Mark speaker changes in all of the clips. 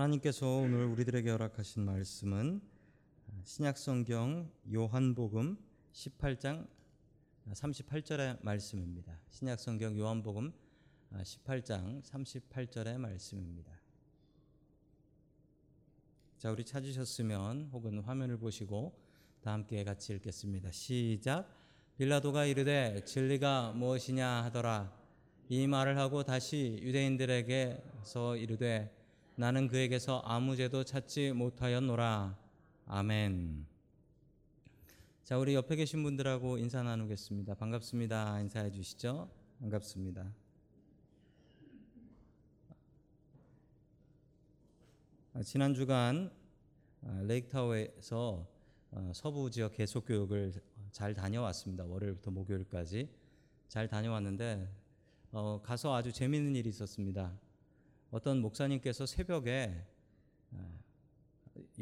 Speaker 1: 하나님께서 오늘 우리들에게 허락하신 말씀은 신약성경 요한복음 18장 38절의 말씀입니다. 신약성경 요한복음 18장 38절의 말씀입니다. 자, 우리 찾으셨으면 혹은 화면을 보시고 다 함께 같이 읽겠습니다. 시작. 빌라도가 이르되 진리가 무엇이냐 하더라. 이 말을 하고 다시 유대인들에게서 이르되 나는 그에게서 아무 죄도 찾지 못하였노라. 아멘. 자, 우리 옆에 계신 분들하고 인사 나누겠습니다. 반갑습니다. 인사해 주시죠. 반갑습니다. 아, 지난 주간 아, 레이크타워에서 어, 서부 지역 계속 교육을 잘 다녀왔습니다. 월요일부터 목요일까지 잘 다녀왔는데 어, 가서 아주 재미있는 일이 있었습니다. 어떤 목사님께서 새벽에 아,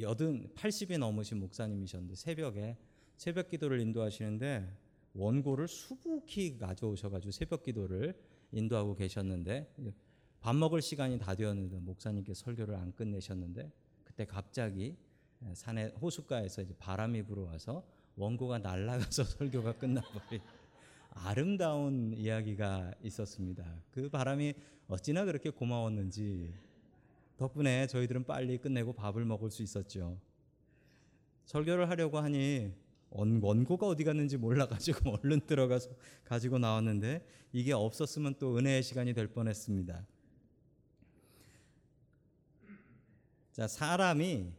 Speaker 1: 여든 80이 넘으신 목사님이셨는데 새벽에 새벽 기도를 인도하시는데 원고를 수북히 가져오셔가지고 새벽 기도를 인도하고 계셨는데 밥 먹을 시간이 다 되었는데 목사님께 설교를 안 끝내셨는데 그때 갑자기 산에 호숫가에서 바람이 불어와서 원고가 날아가서 설교가 끝나버린 아름다운 이야기가 있었습니다. 그 바람이 어찌나 그렇게 고마웠는지 덕분에 저희들은 빨리 끝내고 밥을 먹을 수 있었죠. 설교를 하려고 하니 원고가 어디 갔는지 몰라가지고 얼른 들어가서 가지고 나왔는데 이게 없었으면 또 은혜의 시간이 될 뻔했습니다. 자, 사람이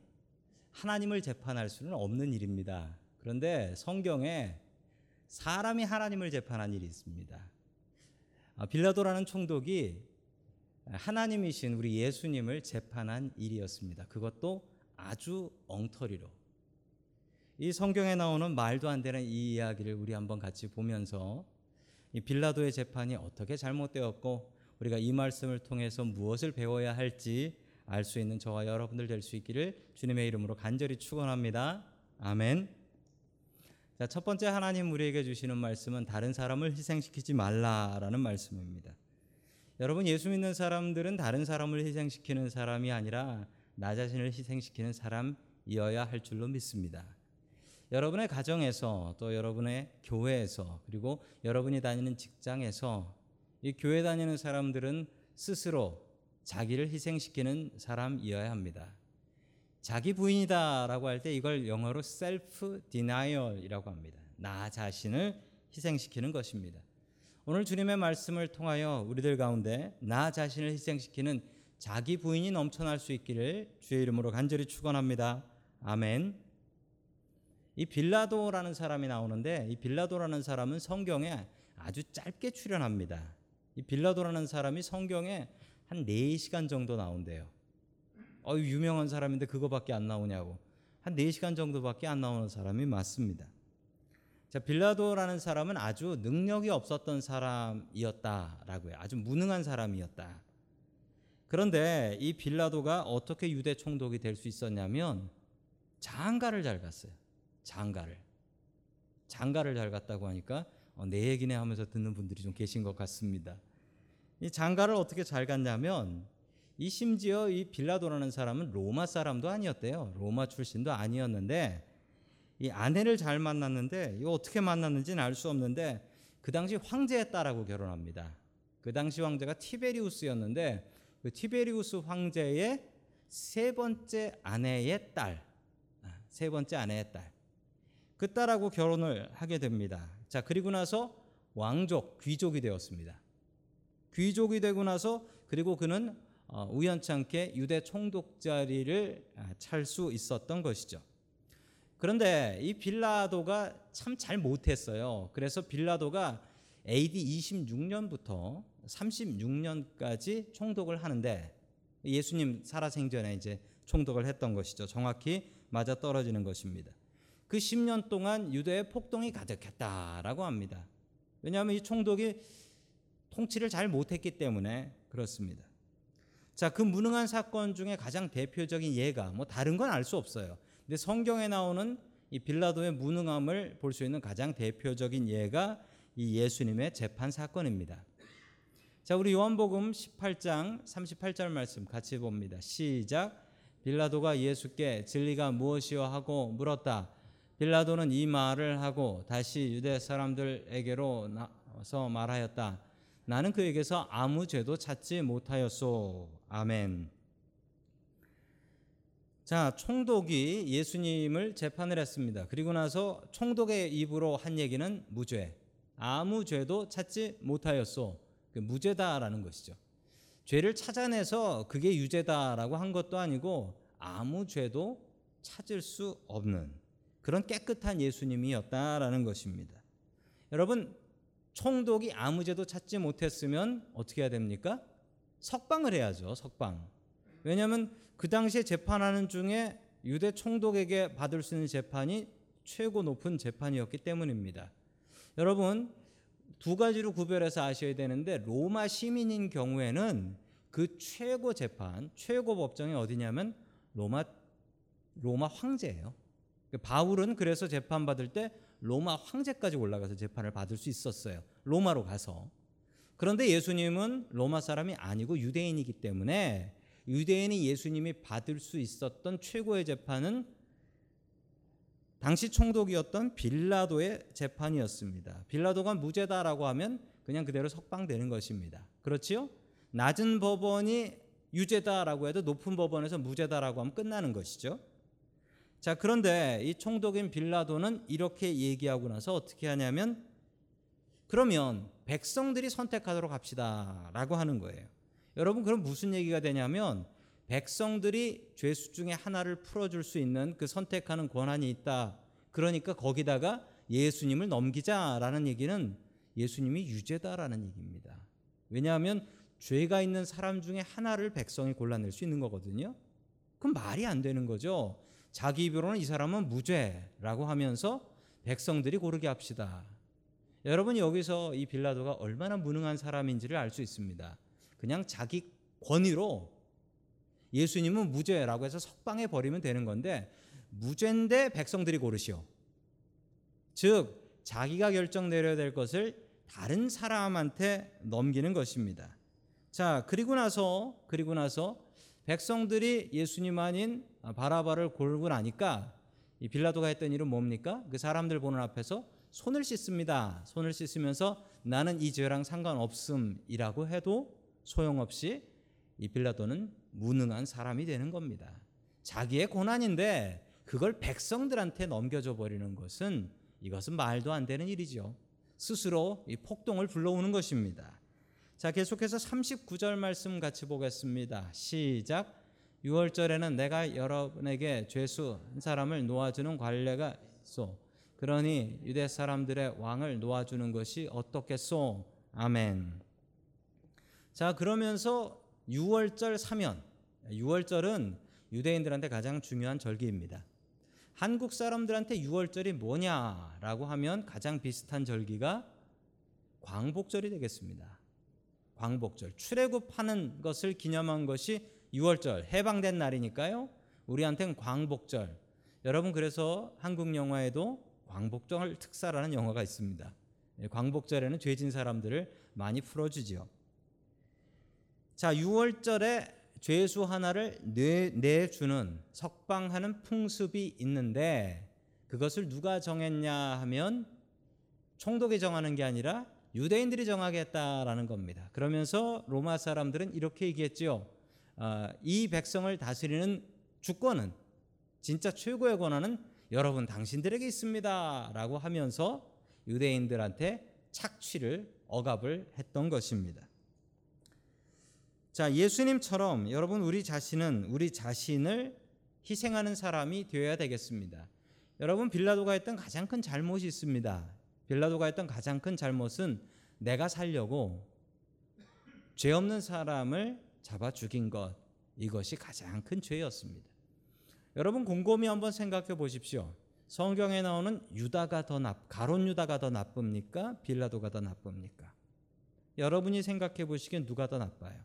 Speaker 1: 하나님을 재판할 수는 없는 일입니다. 그런데 성경에 사람이 하나님을 재판한 일이 있습니다. 아, 빌라도라는 총독이 하나님이신 우리 예수님을 재판한 일이었습니다. 그것도 아주 엉터리로. 이 성경에 나오는 말도 안 되는 이 이야기를 우리 한번 같이 보면서 이 빌라도의 재판이 어떻게 잘못되었고 우리가 이 말씀을 통해서 무엇을 배워야 할지 알 수 있는 저와 여러분들 될 수 있기를 주님의 이름으로 간절히 축원합니다. 아멘. 자, 첫 번째 하나님 우리에게 주시는 말씀은 다른 사람을 희생시키지 말라라는 말씀입니다. 여러분 예수 믿는 사람들은 다른 사람을 희생시키는 사람이 아니라 나 자신을 희생시키는 사람이어야 할 줄로 믿습니다. 여러분의 가정에서 또 여러분의 교회에서 그리고 여러분이 다니는 직장에서 이 교회 다니는 사람들은 스스로 자기를 희생시키는 사람이어야 합니다. 자기 부인이다라고 할 때 이걸 영어로 self denial이라고 합니다. 나 자신을 희생시키는 것입니다. 오늘 주님의 말씀을 통하여 우리들 가운데 나 자신을 희생시키는 자기 부인이 넘쳐날 수 있기를 주의 이름으로 간절히 축원합니다. 아멘. 이 빌라도라는 사람이 나오는데 이 빌라도라는 사람은 성경에 아주 짧게 출연합니다. 이 빌라도라는 사람이 성경에 한 4시간 정도 나온대요. 어 유명한 사람인데 그거밖에 안 나오냐고. 한 4시간 정도밖에 안 나오는 사람이 맞습니다. 자, 빌라도라는 사람은 아주 능력이 없었던 사람이었다라고요. 아주 무능한 사람이었다. 그런데 이 빌라도가 어떻게 유대 총독이 될 수 있었냐면 장가를 잘 갔어요. 장가를. 장가를 잘 갔다고 하니까 어, 내 얘기네 하면서 듣는 분들이 좀 계신 것 같습니다. 이 장가를 어떻게 잘 갔냐면 이 심지어 이 빌라도라는 사람은 로마 사람도 아니었대요. 로마 출신도 아니었는데 이 아내를 잘 만났는데 이거 어떻게 만났는지는 알 수 없는데 그 당시 황제의 딸하고 결혼합니다. 그 당시 황제가 티베리우스였는데 그 티베리우스 황제의 세 번째 아내의 딸, 아, 세 번째 아내의 딸, 그 딸하고 결혼을 하게 됩니다. 자 그리고 나서 왕족 귀족이 되었습니다. 귀족이 되고 나서 그리고 그는 어, 우연찮게 유대 총독 자리를 아, 찰수 있었던 것이죠. 그런데 이 빌라도가 참 잘 못했어요. 그래서 빌라도가 AD 26년부터 36년까지 총독을 하는데 예수님 살아생전에 이제 총독을 했던 것이죠. 정확히 맞아 떨어지는 것입니다. 그 10년 동안 유대의 폭동이 가득했다라고 합니다. 왜냐하면 이 총독이 통치를 잘 못했기 때문에 그렇습니다. 자, 그 무능한 사건 중에 가장 대표적인 예가 뭐 다른 건 알 수 없어요. 근데 성경에 나오는 이 빌라도의 무능함을 볼 수 있는 가장 대표적인 예가 이 예수님의 재판 사건입니다. 자, 우리 요한복음 18장 38절 말씀 같이 봅니다. 시작. 빌라도가 예수께 진리가 무엇이요 하고 물었다. 빌라도는 이 말을 하고 다시 유대 사람들에게로 나서 말하였다. 나는 그에게서 아무 죄도 찾지 못하였소. 아멘. 자, 총독이 예수님을 재판을 했습니다. 그리고 나서 총독의 입으로 한 얘기는 무죄. 아무 죄도 찾지 못하였소. 그 무죄다라는 것이죠. 죄를 찾아내서 그게 유죄다라고 한 것도 아니고 아무 죄도 찾을 수 없는 그런 깨끗한 예수님이었다라는 것입니다. 여러분, 총독이 아무 죄도 찾지 못했으면 어떻게 해야 됩니까? 석방을 해야죠. 석방. 왜냐하면 그 당시에 재판하는 중에 유대 총독에게 받을 수 있는 재판이 최고 높은 재판이었기 때문입니다. 여러분 두 가지로 구별해서 아셔야 되는데 로마 시민인 경우에는 그 최고 재판, 최고 법정이 어디냐면 로마 로마 황제예요. 바울은 그래서 재판 받을 때 로마 황제까지 올라가서 재판을 받을 수 있었어요. 로마로 가서. 그런데 예수님은 로마 사람이 아니고 유대인이기 때문에 유대인이 예수님이 받을 수 있었던 최고의 재판은 당시 총독이었던 빌라도의 재판이었습니다. 빌라도가 무죄다라고 하면 그냥 그대로 석방되는 것입니다. 그렇지요? 낮은 법원이 유죄다라고 해도 높은 법원에서 무죄다라고 하면 끝나는 것이죠. 자, 그런데 이 총독인 빌라도는 이렇게 얘기하고 나서 어떻게 하냐면 그러면 백성들이 선택하도록 합시다라고 하는 거예요. 여러분 그럼 무슨 얘기가 되냐면 백성들이 죄수 중에 하나를 풀어줄 수 있는 그 선택하는 권한이 있다. 그러니까 거기다가 예수님을 넘기자라는 얘기는 예수님이 유죄다라는 얘기입니다. 왜냐하면 죄가 있는 사람 중에 하나를 백성이 골라낼 수 있는 거거든요. 그럼 말이 안 되는 거죠. 자기 입으로는 이 사람은 무죄라고 하면서 백성들이 고르게 합시다. 여러분 여기서 이 빌라도가 얼마나 무능한 사람인지를 알 수 있습니다. 그냥 자기 권위로 예수님은 무죄라고 해서 석방해 버리면 되는 건데 무죄인데 백성들이 고르시오. 즉 자기가 결정 내려야 될 것을 다른 사람한테 넘기는 것입니다. 자, 그리고 나서 그리고 나서 백성들이 예수님 아닌 바라바를 골고 나니까 이 빌라도가 했던 일은 뭡니까? 그 사람들 보는 앞에서 손을 씻습니다. 손을 씻으면서 나는 이 죄랑 상관없음이라고 해도 소용없이 이 빌라도는 무능한 사람이 되는 겁니다. 자기의 고난인데 그걸 백성들한테 넘겨줘 버리는 것은 이것은 말도 안 되는 일이죠. 스스로 이 폭동을 불러오는 것입니다. 자, 계속해서 39절 말씀 같이 보겠습니다. 시작. 6월절에는 내가 여러분에게 죄수 한 사람을 놓아주는 관례가 있어. 그러니 유대 사람들의 왕을 놓아주는 것이 어떻겠소? 아멘. 자, 그러면서 6월절 사면. 6월절은 유대인들한테 가장 중요한 절기입니다. 한국 사람들한테 6월절이 뭐냐라고 하면 가장 비슷한 절기가 광복절이 되겠습니다. 광복절. 출애굽하는 것을 기념한 것이 6월절. 해방된 날이니까요. 우리한테는 광복절. 여러분 그래서 한국 영화에도 광복절 특사라는 영화가 있습니다. 예, 광복절에는 죄진 사람들을 많이 풀어주지요. 자, 6월절에 죄수 하나를 내, 내주는 석방하는 풍습이 있는데 그것을 누가 정했냐 하면 총독이 정하는 게 아니라 유대인들이 정하겠다라는 겁니다. 그러면서 로마 사람들은 이렇게 얘기했지요. 아, 이 백성을 다스리는 주권은 진짜 최고의 권한은 여러분 당신들에게 있습니다라고 하면서 유대인들한테 착취를 억압을 했던 것입니다. 자, 예수님처럼 여러분 우리 자신은 우리 자신을 희생하는 사람이 되어야 되겠습니다. 여러분 빌라도가 했던 가장 큰 잘못이 있습니다. 빌라도가 했던 가장 큰 잘못은 내가 살려고 죄 없는 사람을 잡아 죽인 것 이것이 가장 큰 죄였습니다. 여러분 곰곰이 한번 생각해 보십시오. 성경에 나오는 유다가 더 나, 가론 유다가 더 나쁩니까? 빌라도가 더 나쁩니까? 여러분이 생각해 보시기엔 누가 더 나빠요?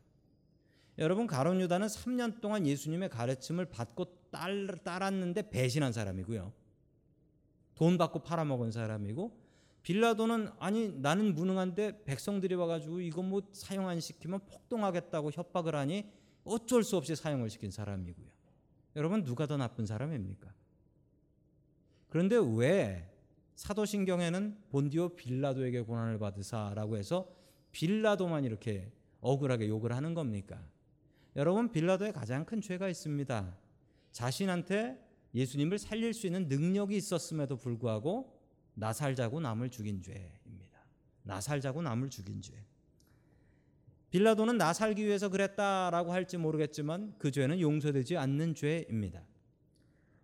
Speaker 1: 여러분 가론 유다는 3년 동안 예수님의 가르침을 받고 딸, 따랐는데 배신한 사람이고요. 돈 받고 팔아먹은 사람이고 빌라도는 아니 나는 무능한데 백성들이 와가지고 이거 뭐 사용 안 시키면 폭동하겠다고 협박을 하니 어쩔 수 없이 사용을 시킨 사람이고요. 여러분 누가 더 나쁜 사람입니까? 그런데 왜 사도신경에는 본디오 빌라도에게 고난을 받으사라고 해서 빌라도만 이렇게 억울하게 욕을 하는 겁니까? 여러분 빌라도의 가장 큰 죄가 있습니다. 자신한테 예수님을 살릴 수 있는 능력이 있었음에도 불구하고 나 살자고 남을 죽인 죄입니다. 나 살자고 남을 죽인 죄. 빌라도는 나 살기 위해서 그랬다라고 할지 모르겠지만 그 죄는 용서되지 않는 죄입니다.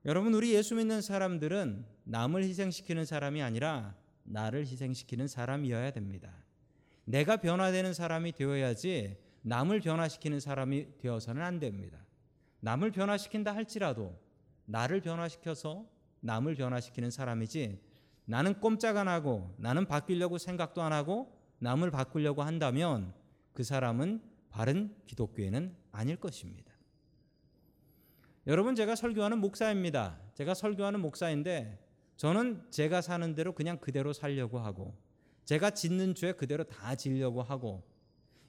Speaker 1: 여러분 우리 예수 믿는 사람들은 남을 희생시키는 사람이 아니라 나를 희생시키는 사람이어야 됩니다. 내가 변화되는 사람이 되어야지 남을 변화시키는 사람이 되어서는 안 됩니다. 남을 변화시킨다 할지라도 나를 변화시켜서 남을 변화시키는 사람이지 나는 꼼짝 안 하고 나는 바뀌려고 생각도 안 하고 남을 바꾸려고 한다면 그 사람은 바른 기독교인은 아닐 것입니다. 여러분 제가 설교하는 목사입니다. 제가 설교하는 목사인데 저는 제가 사는 대로 그냥 그대로 살려고 하고 제가 짓는 죄 그대로 다 지려고 하고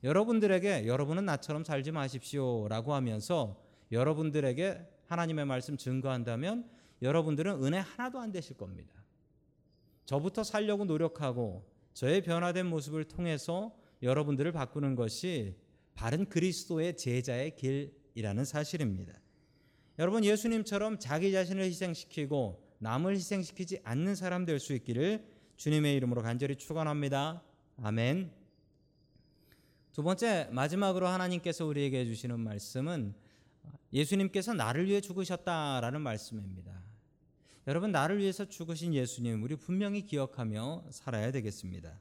Speaker 1: 여러분들에게 여러분은 나처럼 살지 마십시오라고 하면서 여러분들에게 하나님의 말씀 증거한다면 여러분들은 은혜 하나도 안 되실 겁니다. 저부터 살려고 노력하고 저의 변화된 모습을 통해서 여러분들을 바꾸는 것이 바른 그리스도의 제자의 길이라는 사실입니다. 여러분 예수님처럼 자기 자신을 희생시키고 남을 희생시키지 않는 사람 될 수 있기를 주님의 이름으로 간절히 축원합니다. 아멘. 두 번째 마지막으로 하나님께서 우리에게 해 주시는 말씀은 예수님께서 나를 위해 죽으셨다라는 말씀입니다. 여러분 나를 위해서 죽으신 예수님 우리 분명히 기억하며 살아야 되겠습니다.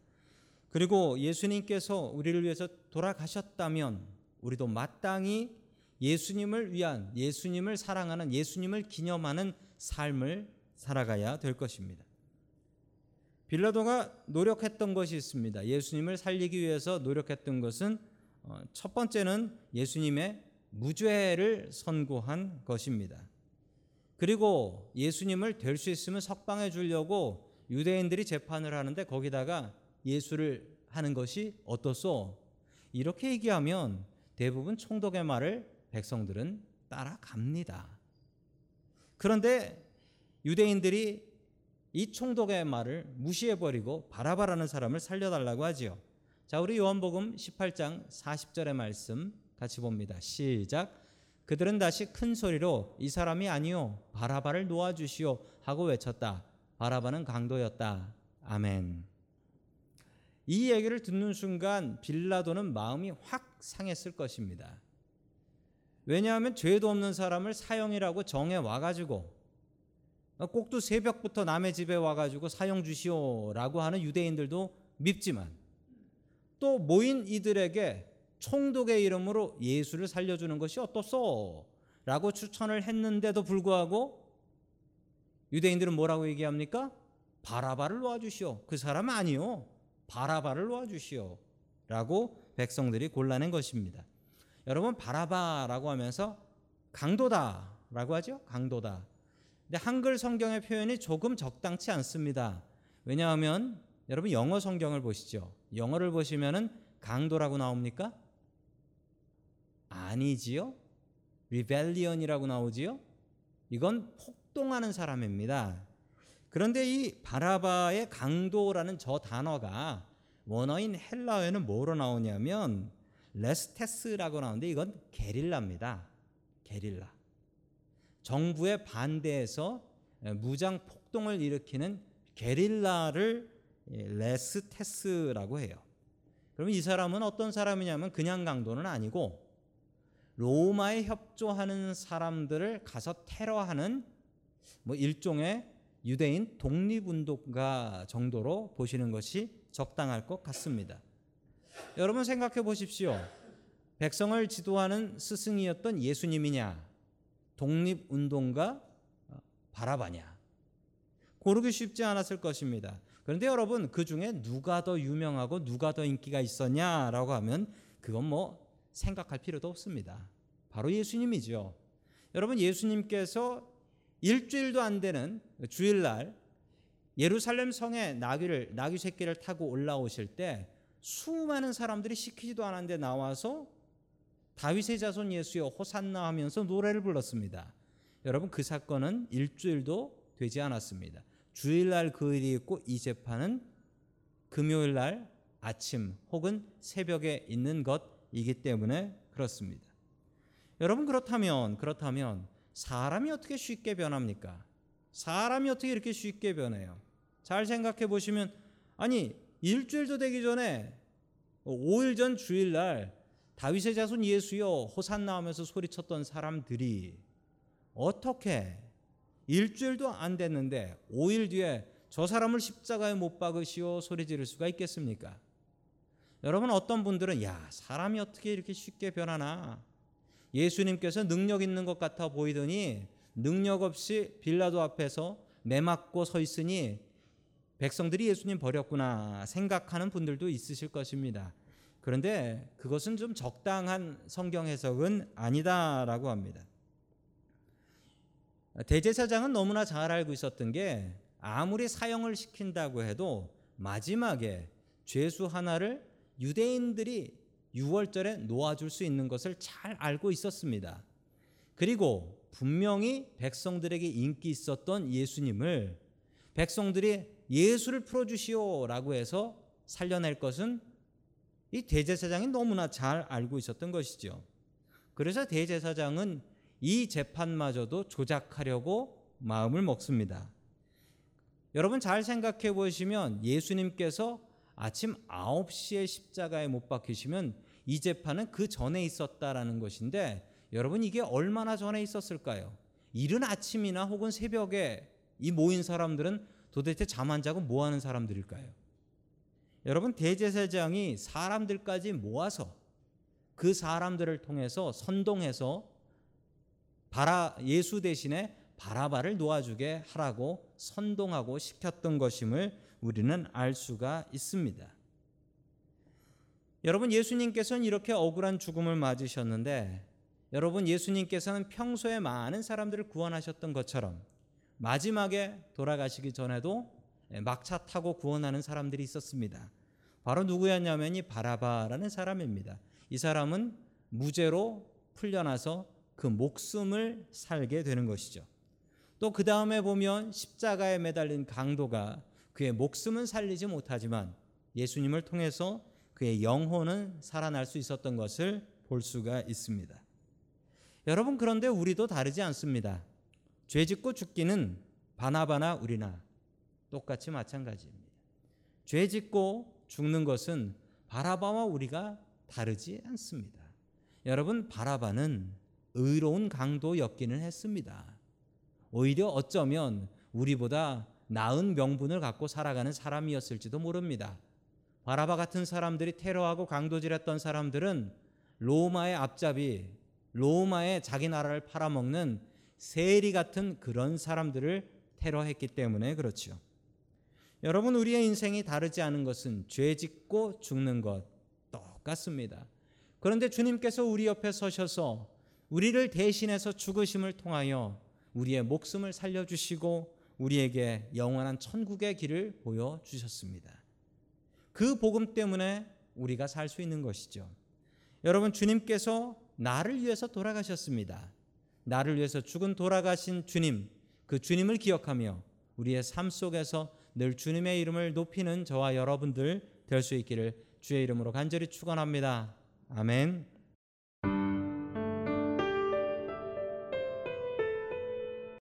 Speaker 1: 그리고 예수님께서 우리를 위해서 돌아가셨다면 우리도 마땅히 예수님을 위한 예수님을 사랑하는 예수님을 기념하는 삶을 살아가야 될 것입니다. 빌라도가 노력했던 것이 있습니다. 예수님을 살리기 위해서 노력했던 것은 어, 첫 번째는 예수님의 무죄를 선고한 것입니다. 그리고 예수님을 될 수 있으면 석방해 주려고 유대인들이 재판을 하는데 거기다가 예수를 하는 것이 어떻소? 이렇게 얘기하면 대부분 총독의 말을 백성들은 따라갑니다. 그런데 유대인들이 이 총독의 말을 무시해버리고 바라바라는 사람을 살려달라고 하지요. 자, 우리 요한복음 18장 40절의 말씀 같이 봅니다. 시작. 그들은 다시 큰 소리로 이 사람이 아니요 바라바를 놓아 주시오 하고 외쳤다. 바라바는 강도였다. 아멘. 이 얘기를 듣는 순간 빌라도는 마음이 확 상했을 것입니다. 왜냐하면 죄도 없는 사람을 사형이라고 정해 와가지고 꼭두 새벽부터 남의 집에 와가지고 사형 주시오라고 하는 유대인들도 밉지만 또 모인 이들에게 총독의 이름으로 예수를 살려주는 것이 어떻소? 라고 추천을 했는데도 불구하고 유대인들은 뭐라고 얘기합니까? 바라바를 놓아주시오. 그 사람 아니요. 바라바를 놓아주시오. 라고 백성들이 골라낸 것입니다. 여러분, 바라바라고 하면서 강도다. 라고 하죠? 강도다. 근데 한글 성경의 표현이 조금 적당치 않습니다. 왜냐하면 여러분 영어 성경을 보시죠. 영어를 보시면은 강도라고 나옵니까? 아니지요. rebellion이라고 나오지요. 이건 폭동하는 사람입니다. 그런데 이 바라바의 강도라는 저 단어가 원어인 헬라어에는 뭐로 나오냐면 λῃστής라고 나오는데 이건 게릴라입니다. 게릴라. 정부에 반대해서 무장 폭동을 일으키는 게릴라를 레스테스라고 해요. 그러면 이 사람은 어떤 사람이냐면 그냥 강도는 아니고 로마에 협조하는 사람들을 가서 테러하는 뭐 일종의 유대인 독립운동가 정도로 보시는 것이 적당할 것 같습니다. 여러분 생각해 보십시오. 백성을 지도하는 스승이었던 예수님이냐, 독립운동가 바라바냐. 고르기 쉽지 않았을 것입니다. 그런데 여러분 그 중에 누가 더 유명하고 누가 더 인기가 있었냐라고 하면 그건 뭐 생각할 필요도 없습니다. 바로 예수님이죠. 여러분 예수님께서 일주일도 안 되는 주일날 예루살렘 성에 나귀를 나귀 새끼를 타고 올라오실 때 수많은 사람들이 시키지도 않았는데 나와서 다윗의 자손 예수여 호산나 하면서 노래를 불렀습니다. 여러분 그 사건은 일주일도 되지 않았습니다. 주일날 그 일이 있고 이 재판은 금요일날 아침 혹은 새벽에 있는 것 이기 때문에 그렇습니다. 여러분 그렇다면 그렇다면 사람이 어떻게 쉽게 변합니까? 사람이 어떻게 이렇게 쉽게 변해요? 잘 생각해 보시면 아니 일주일도 되기 전에 5일 전 주일날 다윗의 자손 예수여 호산나 하면서 소리쳤던 사람들이 어떻게 일주일도 안 됐는데 5일 뒤에 저 사람을 십자가에 못 박으시오 소리 지를 수가 있겠습니까? 여러분 어떤 분들은 야 사람이 어떻게 이렇게 쉽게 변하나 예수님께서 능력 있는 것 같아 보이더니 능력 없이 빌라도 앞에서 매맞고 서 있으니 백성들이 예수님 버렸구나 생각하는 분들도 있으실 것입니다. 그런데 그것은 좀 적당한 성경 해석은 아니다라고 합니다. 대제사장은 너무나 잘 알고 있었던 게 아무리 사형을 시킨다고 해도 마지막에 죄수 하나를 유대인들이 6월절에 놓아줄 수 있는 것을 잘 알고 있었습니다. 그리고 분명히 백성들에게 인기 있었던 예수님을 백성들이 예수를 풀어주시오라고 해서 살려낼 것은 이 대제사장이 너무나 잘 알고 있었던 것이죠. 그래서 대제사장은 이 재판마저도 조작하려고 마음을 먹습니다. 여러분 잘 생각해 보시면 예수님께서 아침 9시에 십자가에 못 박히시면 이 재판은 그 전에 있었다라는 것인데 여러분 이게 얼마나 전에 있었을까요? 이른 아침이나 혹은 새벽에 이 모인 사람들은 도대체 잠 안 자고 뭐 하는 사람들일까요? 여러분 대제사장이 사람들까지 모아서 그 사람들을 통해서 선동해서 바라 예수 대신에 바라바를 놓아주게 하라고 선동하고 시켰던 것임을 우리는 알 수가 있습니다. 여러분 예수님께서는 이렇게 억울한 죽음을 맞으셨는데 여러분 예수님께서는 평소에 많은 사람들을 구원하셨던 것처럼 마지막에 돌아가시기 전에도 막차 타고 구원하는 사람들이 있었습니다. 바로 누구였냐면 이 바라바라는 사람입니다. 이 사람은 무죄로 풀려나서 그 목숨을 살게 되는 것이죠. 또 그 다음에 보면 십자가에 매달린 강도가 그의 목숨은 살리지 못하지만 예수님을 통해서 그의 영혼은 살아날 수 있었던 것을 볼 수가 있습니다. 여러분 그런데 우리도 다르지 않습니다. 죄 짓고 죽기는 바나바나 우리나 똑같이 마찬가지입니다. 죄 짓고 죽는 것은 바라바와 우리가 다르지 않습니다. 여러분 바라바는 의로운 강도였기는 했습니다. 오히려 어쩌면 우리보다 나은 명분을 갖고 살아가는 사람이었을지도 모릅니다. 바라바 같은 사람들이 테러하고 강도질했던 사람들은 로마의 앞잡이, 로마의 자기 나라를 팔아먹는 세리 같은 그런 사람들을 테러했기 때문에 그렇죠. 여러분 우리의 인생이 다르지 않은 것은 죄 짓고 죽는 것 똑같습니다. 그런데 주님께서 우리 옆에 서셔서 우리를 대신해서 죽으심을 통하여 우리의 목숨을 살려 주시고 우리에게 영원한 천국의 길을 보여 주셨습니다. 그 복음 때문에 우리가 살 수 있는 것이죠. 여러분 주님께서 나를 위해서 돌아가셨습니다. 나를 위해서 죽은 돌아가신 주님, 그 주님을 기억하며 우리의 삶 속에서 늘 주님의 이름을 높이는 저와 여러분들 될 수 있기를 주의 이름으로 간절히 축원합니다. 아멘.